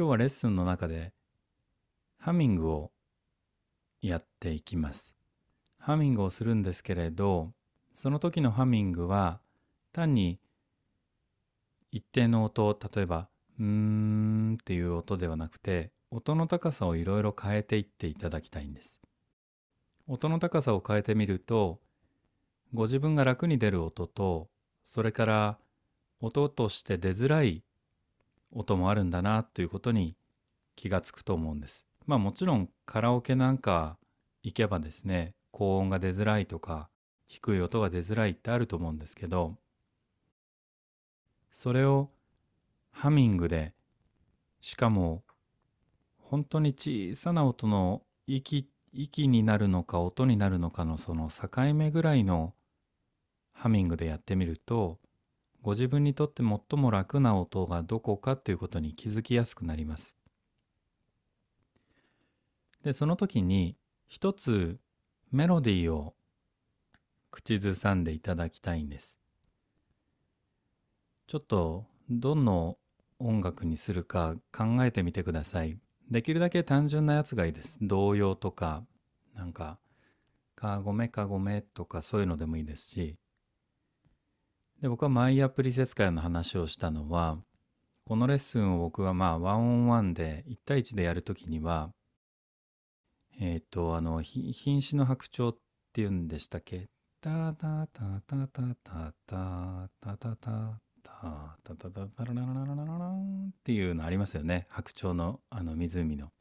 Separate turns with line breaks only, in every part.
今日はレッスンの中でハミングをやっていきます。ハミングをするんですけれど、その時のハミングは単に一定の音、例えば、うーんっていう音ではなくて、音の高さをいろいろ変えていっていただきたいんです。音の高さを変えてみると、ご自分が楽に出る音と、それから音として出づらい音もあるんだなということに気がつくと思うんです。まあもちろんカラオケなんか行けばですね、高音が出づらいとか低い音が出づらいってあると思うんですけど、それをハミングでしかも本当に小さな音の息息になるのか音になるのかのその境目ぐらいのハミングでやってみるとご自分にとって最も楽な音がどこかということに気づきやすくなります。でその時に一つメロディーを口ずさんでいただきたいんです。ちょっとどの音楽にするか考えてみてください。できるだけ単純なやつがいいです。童謡とか、なんか、かごめかごめとかそういうのでもいいですし。で、僕はマイアプリ節会の話をしたのは、このレッスンを僕がまあワンオンワンで1対1でやるときには、えっ、ー、と、あの、瀕死の白鳥っていうんでしたっけ？タタタタタタタタタタタタタタタラララララランっていうのありますよね白鳥のあの湖の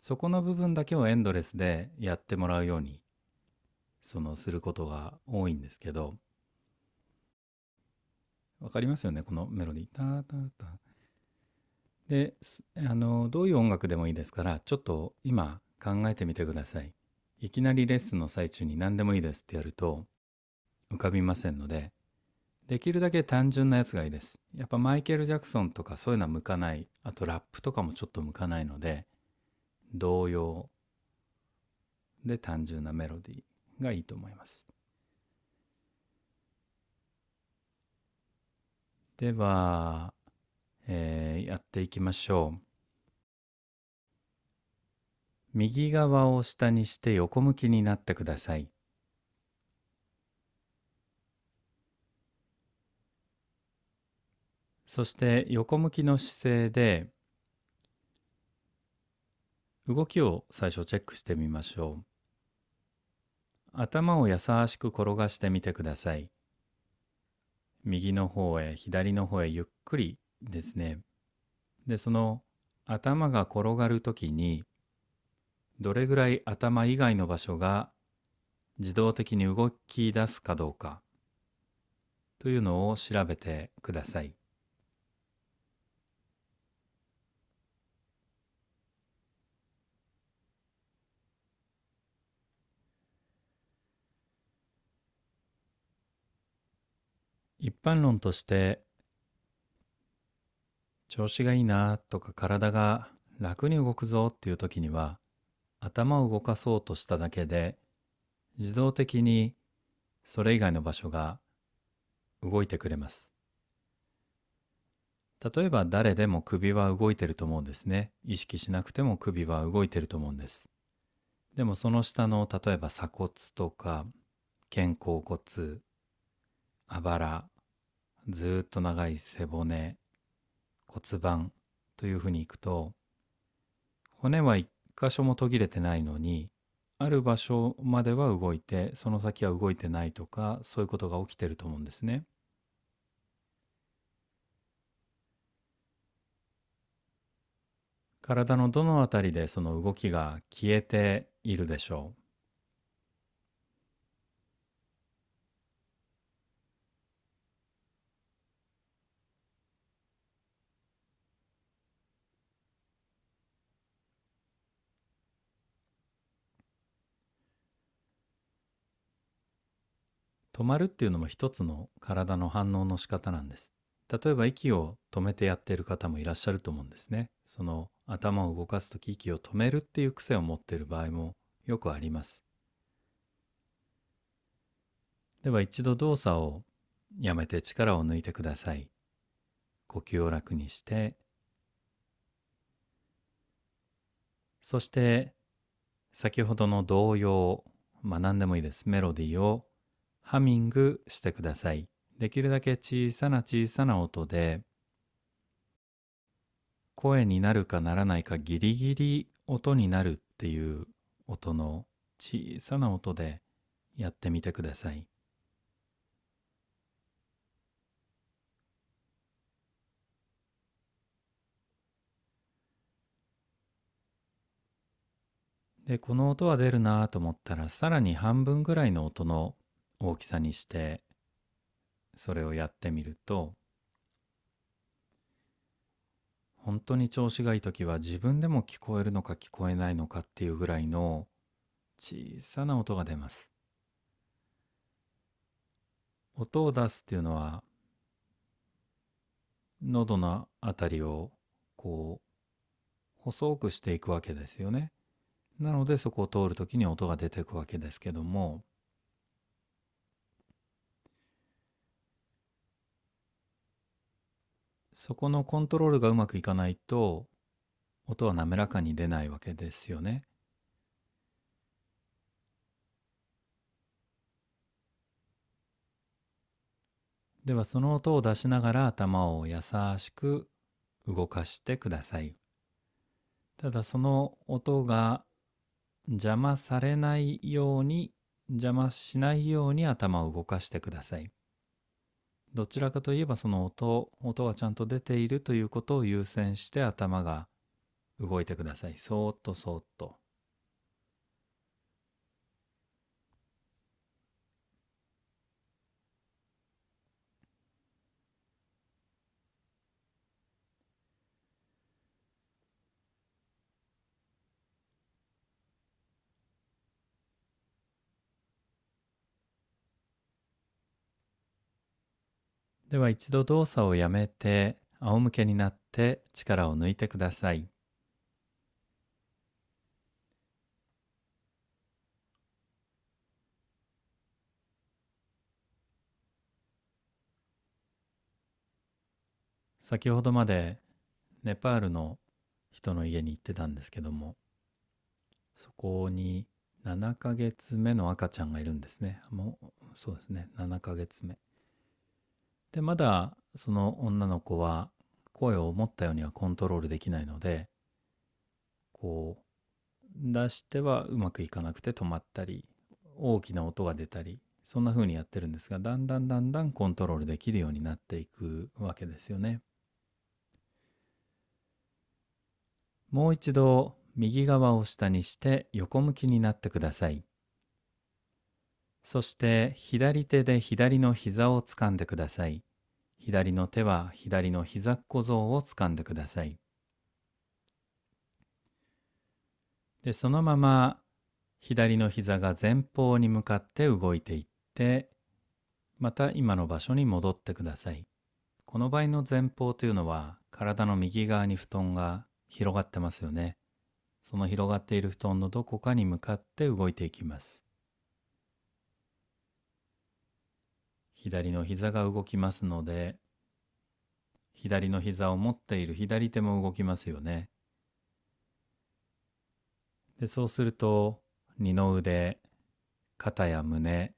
そこの部分だけをエンドレスでやってもらうようにそのすることが多いんですけどわかりますよねこのメロディータタタであのどういう音楽でもいいですからちょっと今考えてみてくださいいきなりレッスンの最中に何でもいいですってやると浮かびませんのでできるだけ単純なやつがいいです。やっぱマイケル・ジャクソンとかそういうのは向かない。あとラップとかもちょっと向かないので、童謡で単純なメロディーがいいと思います。では、えー、やっていきましょう。右側を下にして横向きになってください。そして横向きの姿勢で動きを最初チェックしてみましょう。頭を優しく転がしてみてください。右の方へ左の方へゆっくりですね。で、その頭が転がる時にどれぐらい頭以外の場所が自動的に動き出すかどうかというのを調べてください。一般論として調子がいいなとか体が楽に動くぞっていう時には頭を動かそうとしただけで自動的にそれ以外の場所が動いてくれます。例えば誰でも首は動いてると思うんですね。意識しなくても首は動いてると思うんです。でもその下の例えば鎖骨とか肩甲骨、あばら、ずっと長い背骨骨盤というふうにいくと骨は一箇所も途切れてないのにある場所までは動いてその先は動いてないとかそういうことが起きてると思うんですね。体のどのあたりでその動きが消えているでしょう止まるっていうのも一つの体の反応の仕方なんです。例えば息を止めてやっている方もいらっしゃると思うんですね。その頭を動かす時息を止めるっていう癖を持っている場合もよくあります。では一度動作をやめて力を抜いてください。呼吸を楽にしてそして先ほどの童謡、まあ何でもいいです。メロディーをハミングしてください。できるだけ小さな小さな音で声になるかならないかギリギリ音になるっていう音の小さな音でやってみてください。でこの音は出るなと思ったらさらに半分ぐらいの音の大きさにしてそれをやってみると本当に調子がいい時は自分でも聞こえるのか聞こえないのかっていうぐらいの小さな音が出ます。音を出すっていうのは喉のあたりをこう細くしていくわけですよね。なのでそこを通るときに音が出てくわけですけどもそこのコントロールがうまくいかないと音は滑らかに出ないわけですよね。ではその音を出しながら頭を優しく動かしてください。ただその音が邪魔されないように邪魔しないように頭を動かしてください。どちらかといえばその音音がちゃんと出ているということを優先して頭が動いてください。そーっとそーっと。では一度動作をやめて仰向けになって力を抜いてください。先ほどまでネパールの人の家に行ってたんですけどもそこに7ヶ月目の赤ちゃんがいるんですね。もうそうですね。7ヶ月目。でまだその女の子は声を思ったようにはコントロールできないのでこう出してはうまくいかなくて止まったり大きな音が出たりそんな風にやってるんですがだんだんだんだんコントロールできるようになっていくわけですよね。もう一度右側を下にして横向きになってください。そして左手で左の膝をつかんでください。左の手は左の膝小僧をつかんでください。で、そのまま左の膝が前方に向かって動いていって、また今の場所に戻ってください。この場合の前方というのは体の右側に布団が広がってますよね。その広がっている布団のどこかに向かって動いていきます。左の膝が動きますので左の膝を持っている左手も動きますよね。でそうすると二の腕肩や胸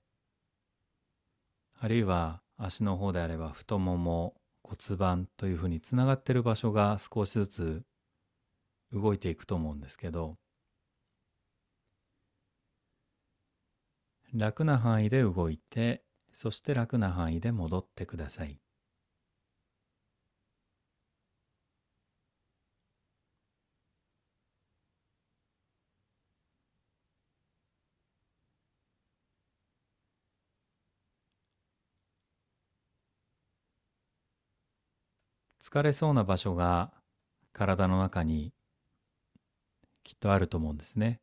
あるいは足の方であれば太もも骨盤というふうにつながってる場所が少しずつ動いていくと思うんですけど楽な範囲で動いてそして楽な範囲で戻ってください。疲れそうな場所が体の中にきっとあると思うんですね。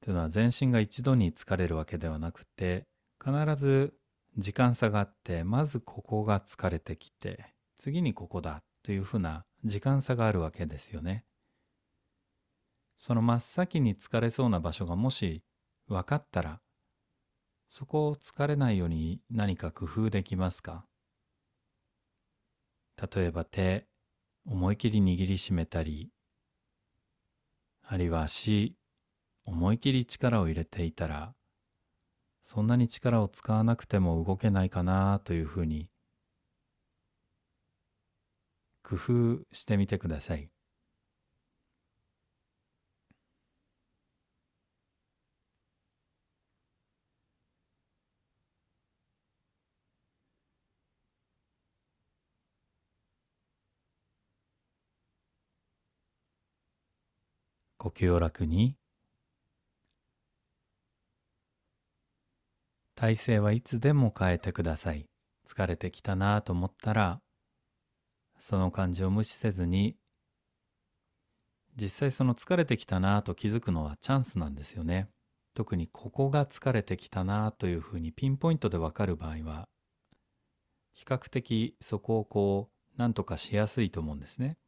というのは全身が一度に疲れるわけではなくて必ず時間差があってまずここが疲れてきて次にここだというふうな時間差があるわけですよね。その真っ先に疲れそうな場所がもし分かったらそこを疲れないように何か工夫できますか？例えば手思い切り握りしめたりあるいは足思い切り力を入れていたらそんなに力を使わなくても動けないかなというふうに工夫してみてください。呼吸を楽に体勢はいつでも変えてください。疲れてきたなと思ったらその感じを無視せずに実際その疲れてきたなと気づくのはチャンスなんですよね。特にここが疲れてきたなというふうにピンポイントでわかる場合は比較的そこをこう何とかしやすいと思うんですね。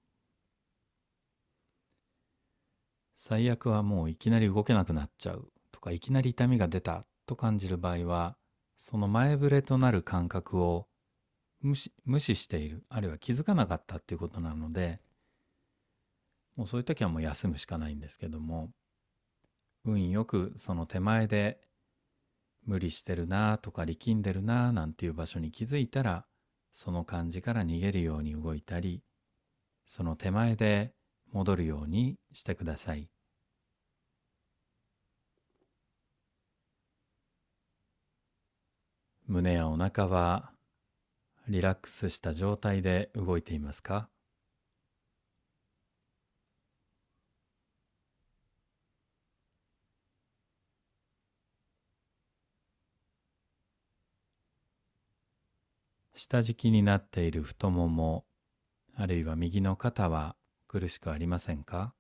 最悪はもういきなり動けなくなっちゃうとかいきなり痛みが出たと感じる場合はその前触れとなる感覚を無視無視しているあるいは気づかなかったっていうことなのでもうそういう時はもう休むしかないんですけども運よくその手前で無理してるなとか力んでるななんていう場所に気づいたらその感じから逃げるように動いたりその手前で戻るようにしてください。胸やお腹はリラックスした状態で動いていますか？下敷きになっている太ももあるいは右の肩は苦しくありませんか？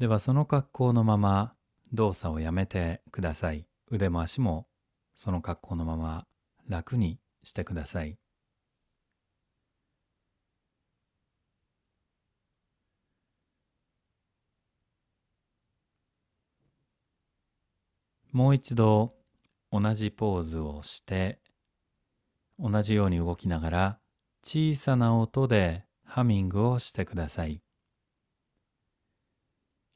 ではその格好のまま動作をやめてください。腕も足もその格好のまま楽にしてください。もう一度同じポーズをして同じように動きながら小さな音でハミングをしてください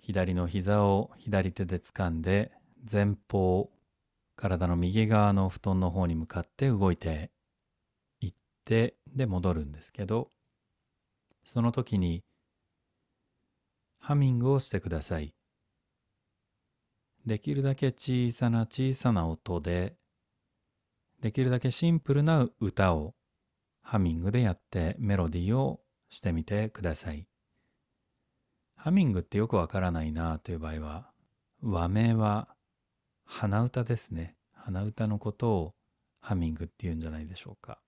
左の膝を左手で掴んで前方体の右側の布団の方に向かって動いていってで戻るんですけどその時にハミングをしてくださいできるだけ小さな小さな音でできるだけシンプルな歌をハミングでやってメロディーをしてみてください。ハミングってよくわからないなという場合は和名は鼻歌ですね。鼻歌のことをハミングっていうんじゃないでしょうか。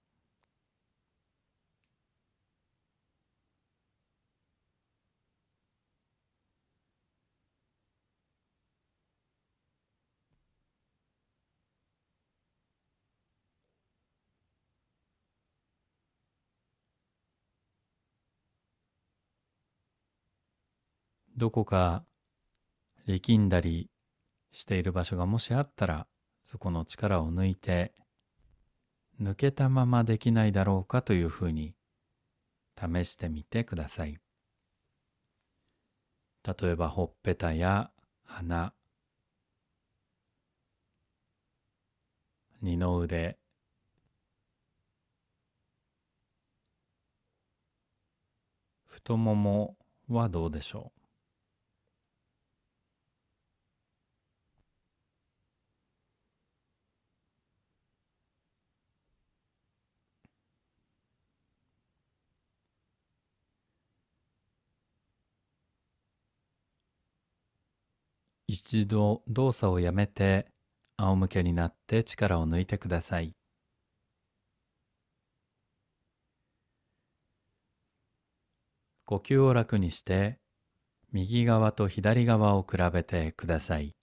どこか力んだりしている場所がもしあったらそこの力を抜いて抜けたままできないだろうかというふうに試してみてください。例えばほっぺたや鼻。二の腕。太ももはどうでしょう？一度動作をやめて仰向けになって力を抜いてください。呼吸を楽にして右側と左側を比べてください。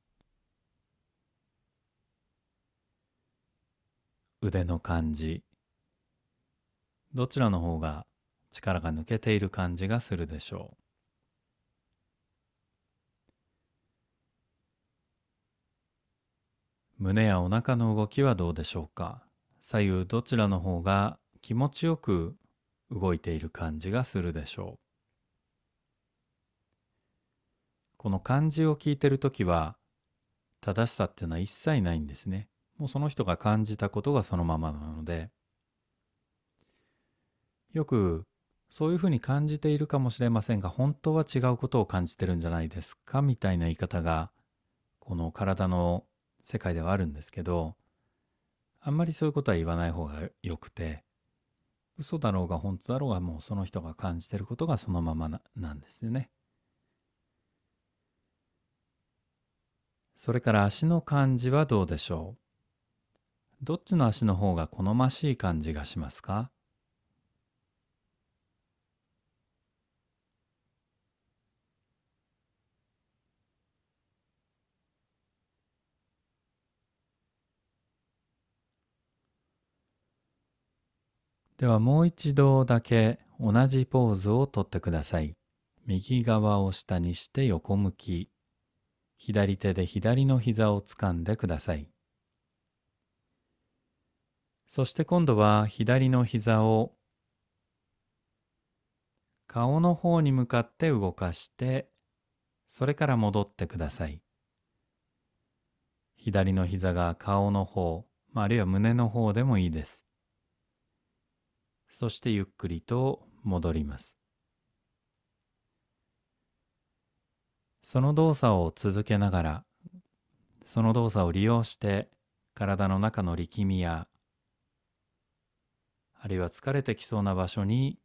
腕の感じどちらの方が力が抜けている感じがするでしょう胸やお腹の動きはどうでしょうか？左右どちらの方が気持ちよく動いている感じがするでしょう。この漢字を聞いてるときは正しさっていうのは一切ないんですね。もうその人が感じたことがそのままなのでよくそういうふうに感じているかもしれませんが本当は違うことを感じてるんじゃないですか？みたいな言い方がこの体の世界ではあるんですけどあんまりそういうことは言わない方がよくて嘘だろうが本当だろうがもうその人が感じてることがそのままななんですよね。それから足の感じはどうでしょう？どっちの足の方が好ましい感じがしますか？ではもう一度だけ同じポーズをとってください。右側を下にして横向き。左手で左の膝を掴んでください。そして今度は左の膝を顔の方に向かって動かして、それから戻ってください。左の膝が顔の方、あるいは胸の方でもいいです。そしてゆっくりと戻ります。その動作を続けながら、その動作を利用して体の中の力みや、あるいは疲れてきそうな場所に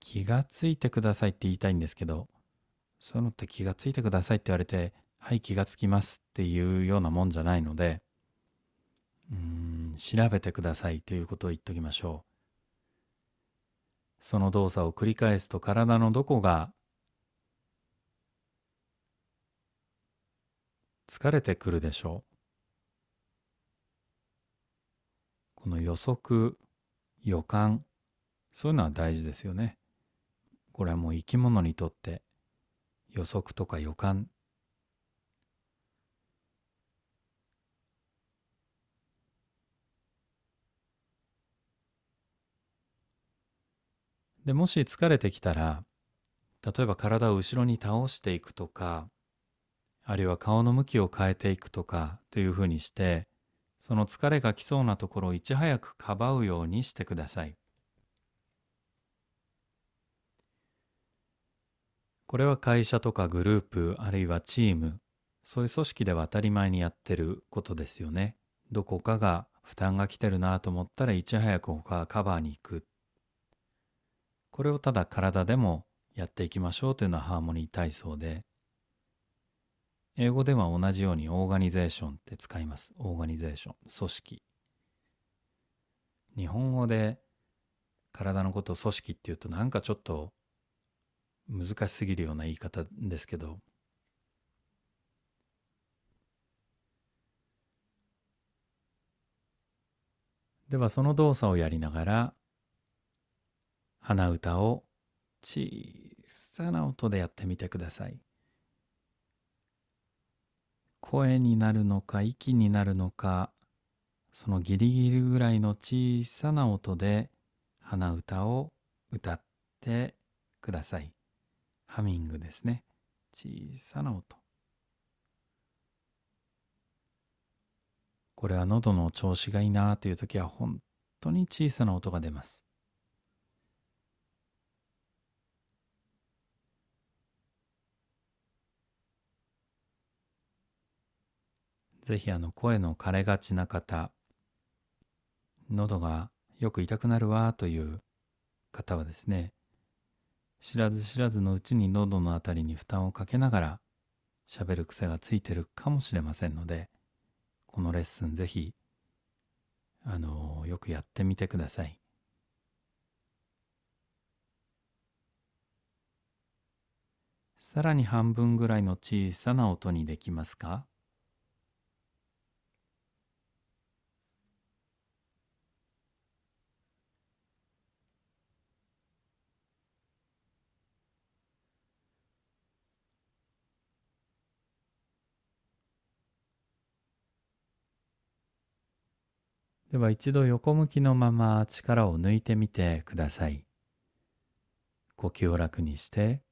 気がついてくださいって言いたいんですけど、そのって気がついてくださいって言われて、はい気がつきますっていうようなもんじゃないので、調べてくださいということを言っときましょう。その動作を繰り返すと体のどこが疲れてくるでしょう。この予測、予感、そういうのは大事ですよね。これはもう生き物にとって予測とか予感でもし疲れてきたら例えば体を後ろに倒していくとかあるいは顔の向きを変えていくとかというふうにしてその疲れが来そうなところをいち早くかばうようにしてください。これは会社とかグループあるいはチームそういう組織では当たり前にやってることですよね。どこかが負担が来てるなと思ったらいち早く他がカバーに行くこれをただ体でもやっていきましょうというのはハーモニー体操で、英語では同じようにオーガニゼーションって使います。オーガニゼーション、組織。日本語で体のことを組織っていうとなんかちょっと難しすぎるような言い方ですけど、ではその動作をやりながら鼻歌を小さな音でやってみてください。声になるのか息になるのかそのギリギリぐらいの小さな音で鼻歌を歌ってください。ハミングですね。小さな音。これは喉の調子がいいなという時は本当に小さな音が出ます。ぜひあの声の枯れがちな方、喉がよく痛くなるわという方はですね、知らず知らずのうちに喉のあたりに負担をかけながら喋る癖がついてるかもしれませんので、このレッスンぜひ、あの、よくやってみてください。さらに半分ぐらいの小さな音にできますか？では一度横向きのまま力を抜いてみてください。呼吸を楽にして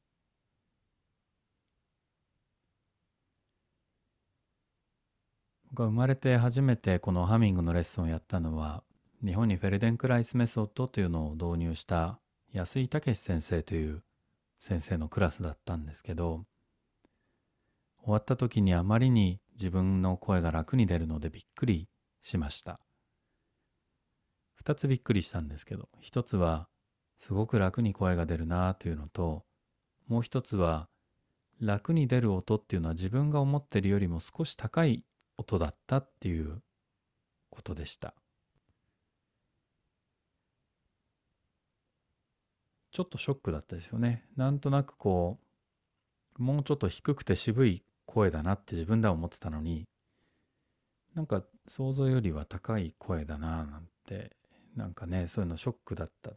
僕が生まれて初めてこのハミングのレッスンをやったのは日本にフェルデンクライスメソッドというのを導入した安井武先生という先生のクラスだったんですけど終わった時にあまりに自分の声が楽に出るのでびっくりしました2つびっくりしたんですけど1つはすごく楽に声が出るなというのともう1つは楽に出る音っていうのは自分が思ってるよりも少し高い音だったっていうことでした。ちょっとショックだったですよね。なんとなくこう、もうちょっと低くて渋い声だなって自分では思ってたのに、なんか想像よりは高い声だななんて、なんかね、そういうのショックだった。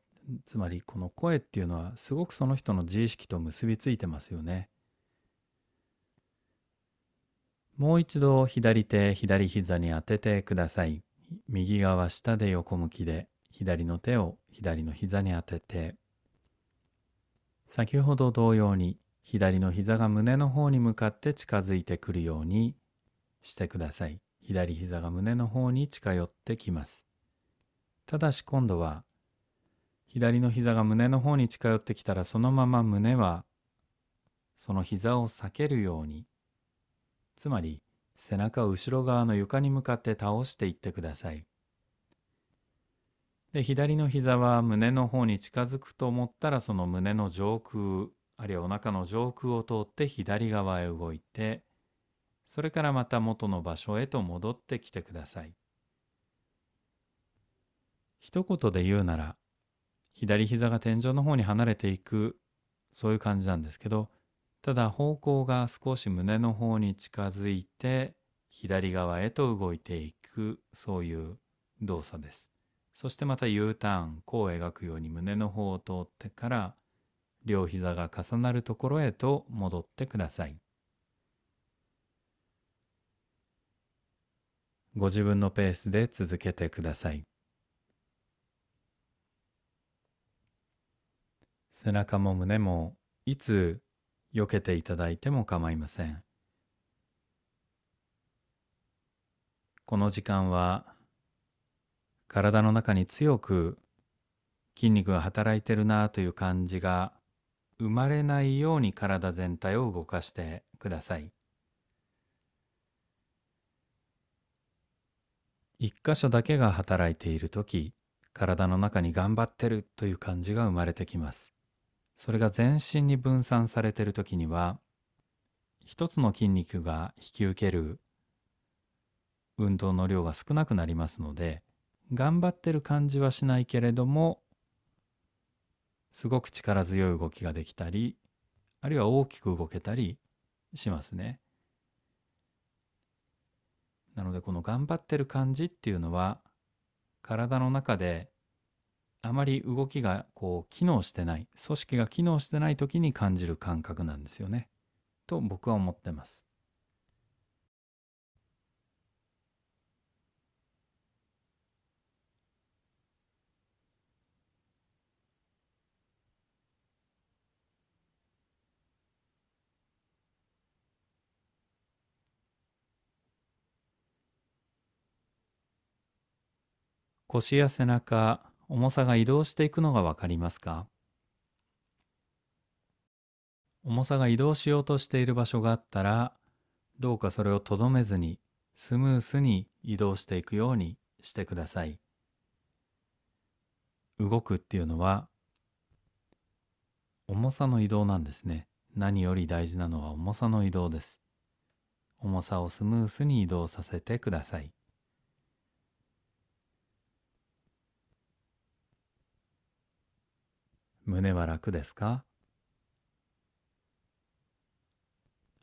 つまりこの声っていうのはすごくその人の自意識と結びついてますよね。もう一度左手左膝に当ててください。右側下で横向きで左の手を左の膝に当てて先ほど同様に左の膝が胸の方に向かって近づいてくるようにしてください。左膝が胸の方に近寄ってきます。ただし今度は左の膝が胸の方に近寄ってきたらそのまま胸はその膝を避けるようにつまり背中を後ろ側の床に向かって倒していってください。で左の膝は胸の方に近づくと思ったらその胸の上空あるいはお腹の上空を通って左側へ動いてそれからまた元の場所へと戻ってきてください。一言で言うなら左膝が天井の方に離れていくそういう感じなんですけどただ方向が少し胸の方に近づいて左側へと動いていくそういう動作です。そしてまた U ターン弧を描くように胸の方を通ってから両膝が重なるところへと戻ってください。ご自分のペースで続けてください。背中も胸もいつ避けていただいても構いません。この時間は体の中に強く筋肉が働いてるなという感じが生まれないように体全体を動かしてください。一箇所だけが働いている時体の中に頑張ってるという感じが生まれてきます。それが全身に分散されている時には一つの筋肉が引き受ける運動の量が少なくなりますので頑張ってる感じはしないけれどもすごく力強い動きができたりあるいは大きく動けたりしますね。なのでこの頑張ってる感じっていうのは体の中であまり動きがこう機能してない組織が機能してない時に感じる感覚なんですよねと僕は思ってます。腰や背中重さが移動していくのがわかりますか？重さが移動しようとしている場所があったらどうかそれをとどめずにスムースに移動していくようにしてください。動くっていうのは重さの移動なんですね。何より大事なのは重さの移動です。重さをスムースに移動させてください。胸は楽ですか？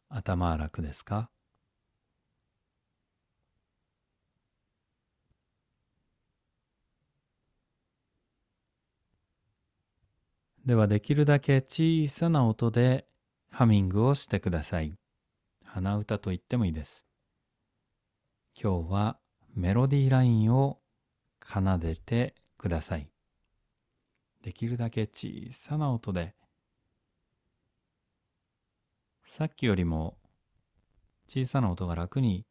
頭は楽ですか？ではできるだけ小さな音でハミングをしてください。鼻歌と言ってもいいです。今日はメロディーラインを奏でてください。できるだけ小さな音で、さっきよりも小さな音が楽に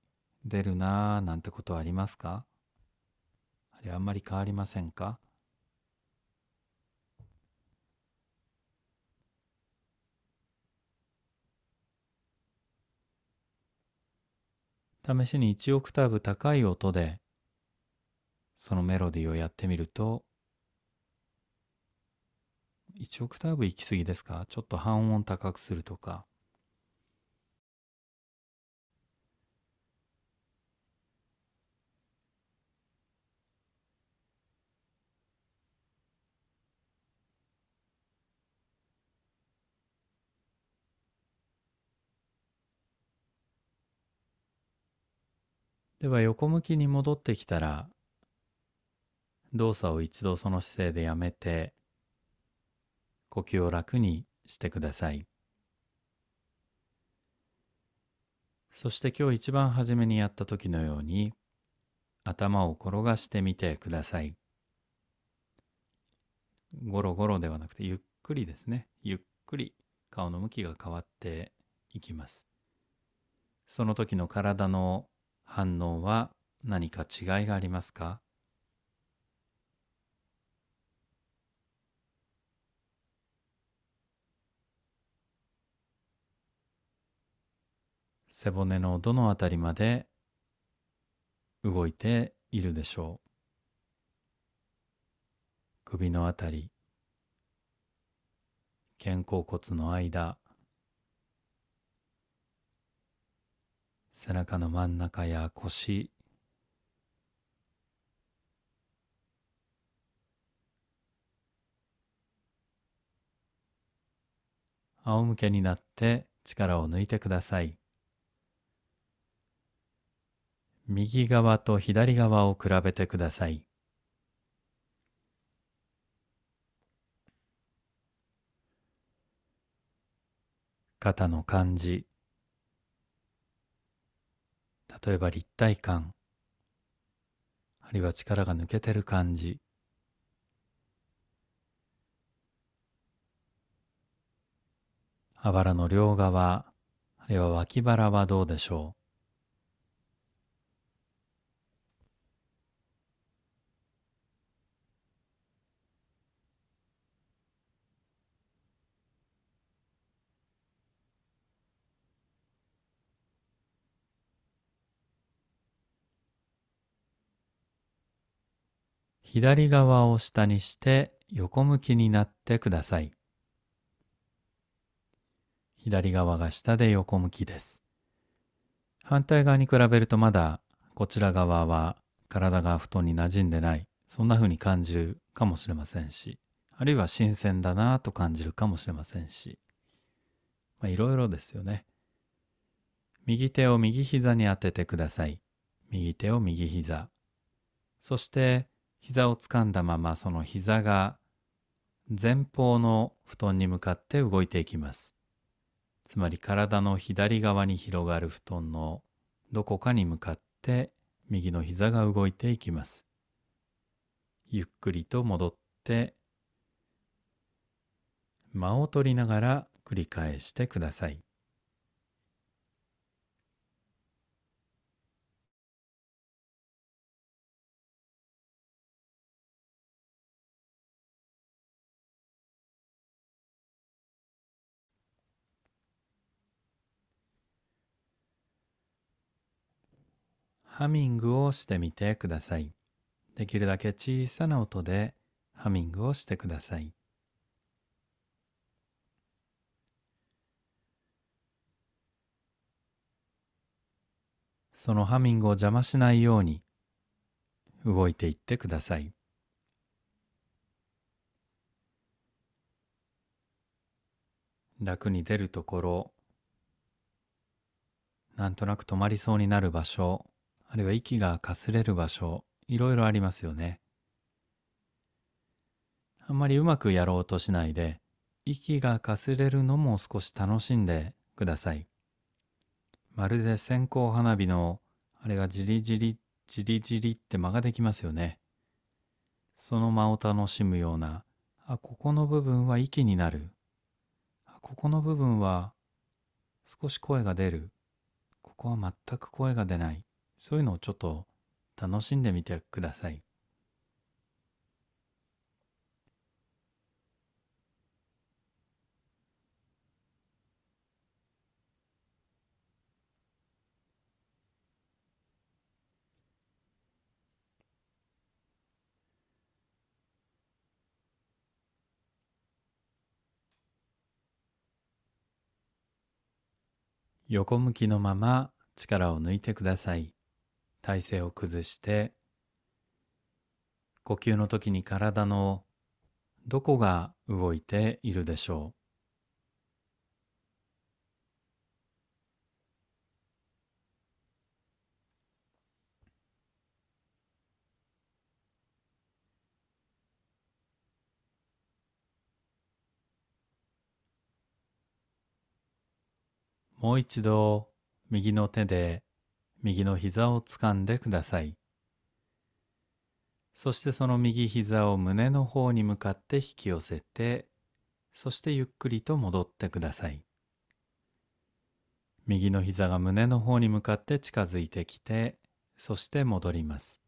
出るなぁなんてことはありますか？あれあんまり変わりませんか？試しに1オクターブ高い音でそのメロディーをやってみると1オクターブ行き過ぎですか？ちょっと半音高くするとか。では横向きに戻ってきたら動作を一度その姿勢でやめて呼吸を楽にしてください。そして今日一番初めにやった時のように頭を転がしてみてください。ゴロゴロではなくてゆっくりですね。ゆっくり顔の向きが変わっていきます。その時の体の反応は何か違いがありますか？背骨のどのあたりまで動いているでしょう。首のあたり肩甲骨の間背中の真ん中や腰仰向けになって力を抜いてください。右側と左側を比べてください。肩の感じ。例えば立体感。あるいは力が抜けてる感じ。あばらの両側。あるいは脇腹はどうでしょう。左側を下にして横向きになってください。左側が下で横向きです。反対側に比べるとまだこちら側は体が布団に馴染んでない、そんな風に感じるかもしれませんし、あるいは新鮮だなと感じるかもしれませんし、まあいろいろですよね。右手を右膝に当ててください。右手を右膝。そして膝をつかんだままその膝が前方の布団に向かって動いていきます。つまり体の左側に広がる布団のどこかに向かって右の膝が動いていきます。ゆっくりと戻って間を取りながら繰り返してください。ハミングをしてみてください。できるだけ小さな音でハミングをしてください。そのハミングを邪魔しないように動いていってください。楽に出るところ、なんとなく止まりそうになる場所、あるいは息がかすれる場所、いろいろありますよね。あんまりうまくやろうとしないで、息がかすれるのも少し楽しんでください。まるで線香花火のあれがじりじりじりじりって間ができますよね。その間を楽しむようなあここの部分は息になるあここの部分は少し声が出るここは全く声が出ないそういうのをちょっと楽しんでみてください横向きのまま力を抜いてください。体勢を崩して、呼吸の時に体のどこが動いているでしょう。もう一度右の手で右の膝を掴んでください。そしてその右膝を胸の方に向かって引き寄せて、そしてゆっくりと戻ってください。右の膝が胸の方に向かって近づいてきて、そして戻ります。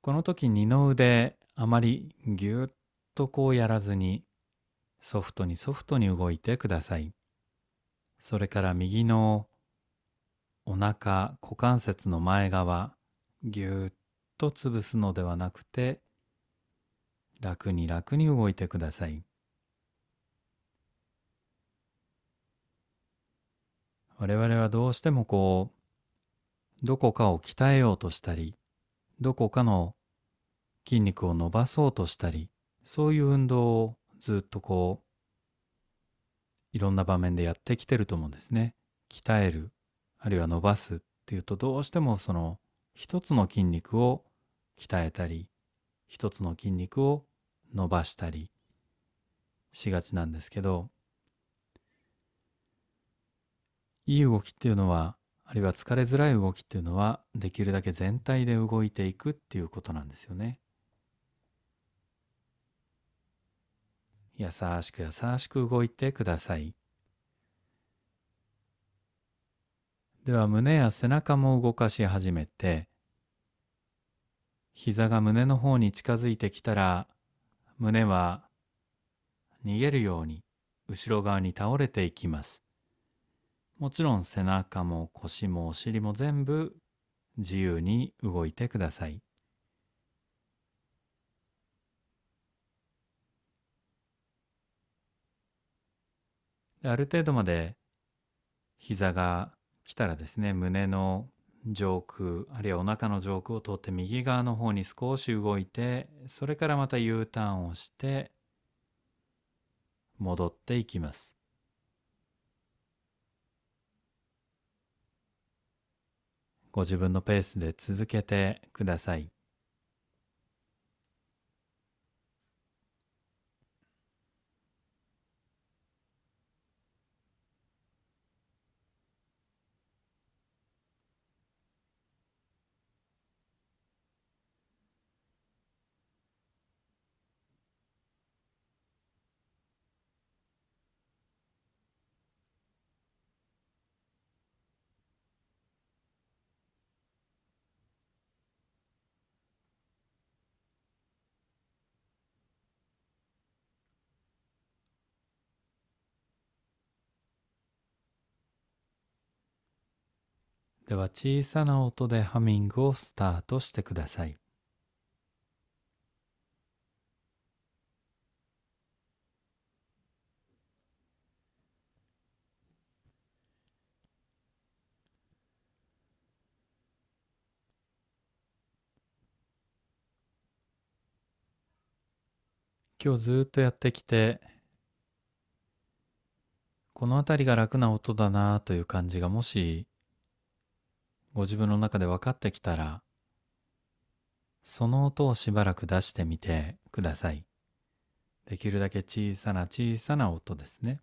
この時二の腕あまりぎゅっとこうやらずにソフトにソフトに動いてください。それから右のお腹股関節の前側ぎゅっと潰すのではなくて楽に楽に動いてください。我々はどうしてもこうどこかを鍛えようとしたりどこかの筋肉を伸ばそうとしたりそういう運動をずっとこういろんな場面でやってきてると思うんですね。鍛える。あるいは伸ばすっていうとどうしてもその一つの筋肉を鍛えたり一つの筋肉を伸ばしたりしがちなんですけどいい動きっていうのはあるいは疲れづらい動きっていうのはできるだけ全体で動いていくっていうことなんですよね。優しく優しく動いてください。では胸や背中も動かし始めて膝が胸の方に近づいてきたら胸は逃げるように後ろ側に倒れていきます。もちろん背中も腰もお尻も全部自由に動いてください。ある程度まで膝が来たらですね胸の上空あるいはお腹の上空を通って右側の方に少し動いてそれからまた U ターンをして戻っていきます。ご自分のペースで続けてください。では小さな音でハミングをスタートしてください。今日ずっとやってきてこの辺りが楽な音だなという感じがもしご自分の中で分かってきたら、その音をしばらく出してみてください。できるだけ小さな小さな音ですね。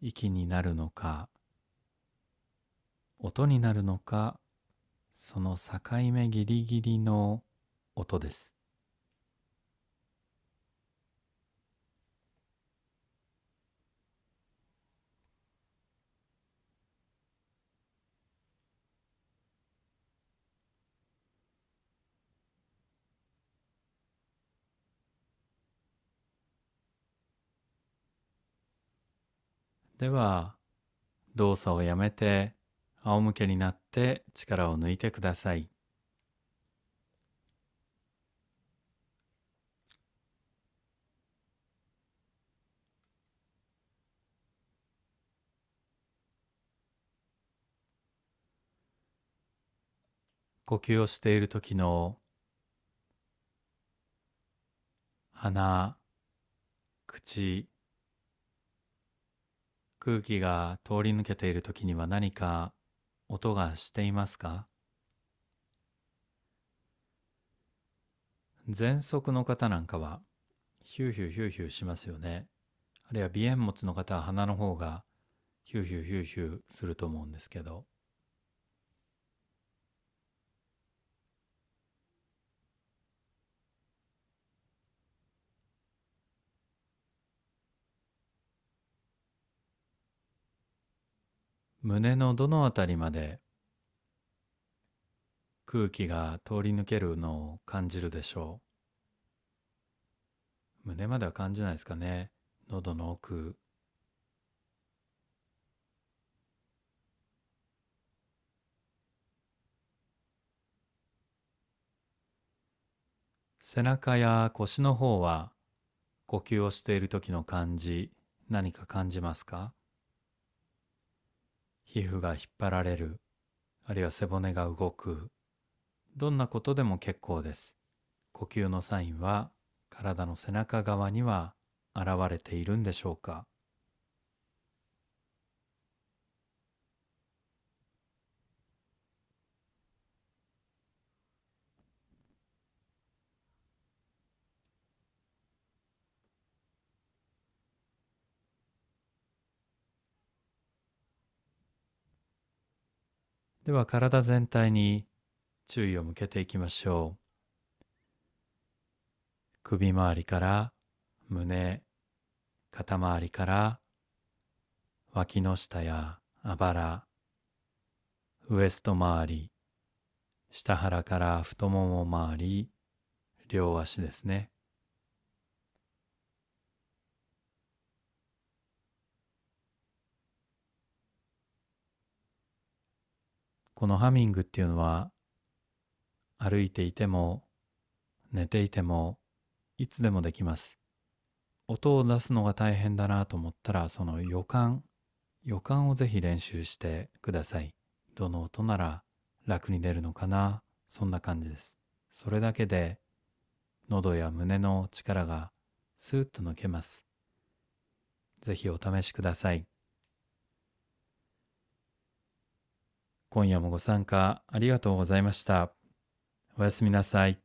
息になるのか、音になるのか、その境目ギリギリの音です。では動作をやめて仰向けになって力を抜いてください。呼吸をしている時の鼻、口、空気が通り抜けている時には何か音がしていますか？喘息の方なんかはヒューヒューヒューヒューしますよね。あるいは鼻炎持ちの方は鼻の方がヒューヒューヒューヒューすると思うんですけど胸のどのあたりまで空気が通り抜けるのを感じるでしょう。胸までは感じないですかね。喉の奥。背中や腰の方は呼吸をしている時の感じ何か感じますか？皮膚が引っ張られる、あるいは背骨が動く、どんなことでも結構です。呼吸のサインは体の背中側には現れているんでしょうかでは体全体に注意を向けていきましょう。首周りから胸、肩周りから脇の下やあばら、ウエスト周り、下腹から太もも周り、両足ですね。このハミングっていうのは歩いていても寝ていてもいつでもできます。音を出すのが大変だなと思ったらその予感予感をぜひ練習してください。どの音なら楽に出るのかなそんな感じです。それだけで喉や胸の力がスーッと抜けます。ぜひお試しください。今夜もご参加ありがとうございました。おやすみなさい。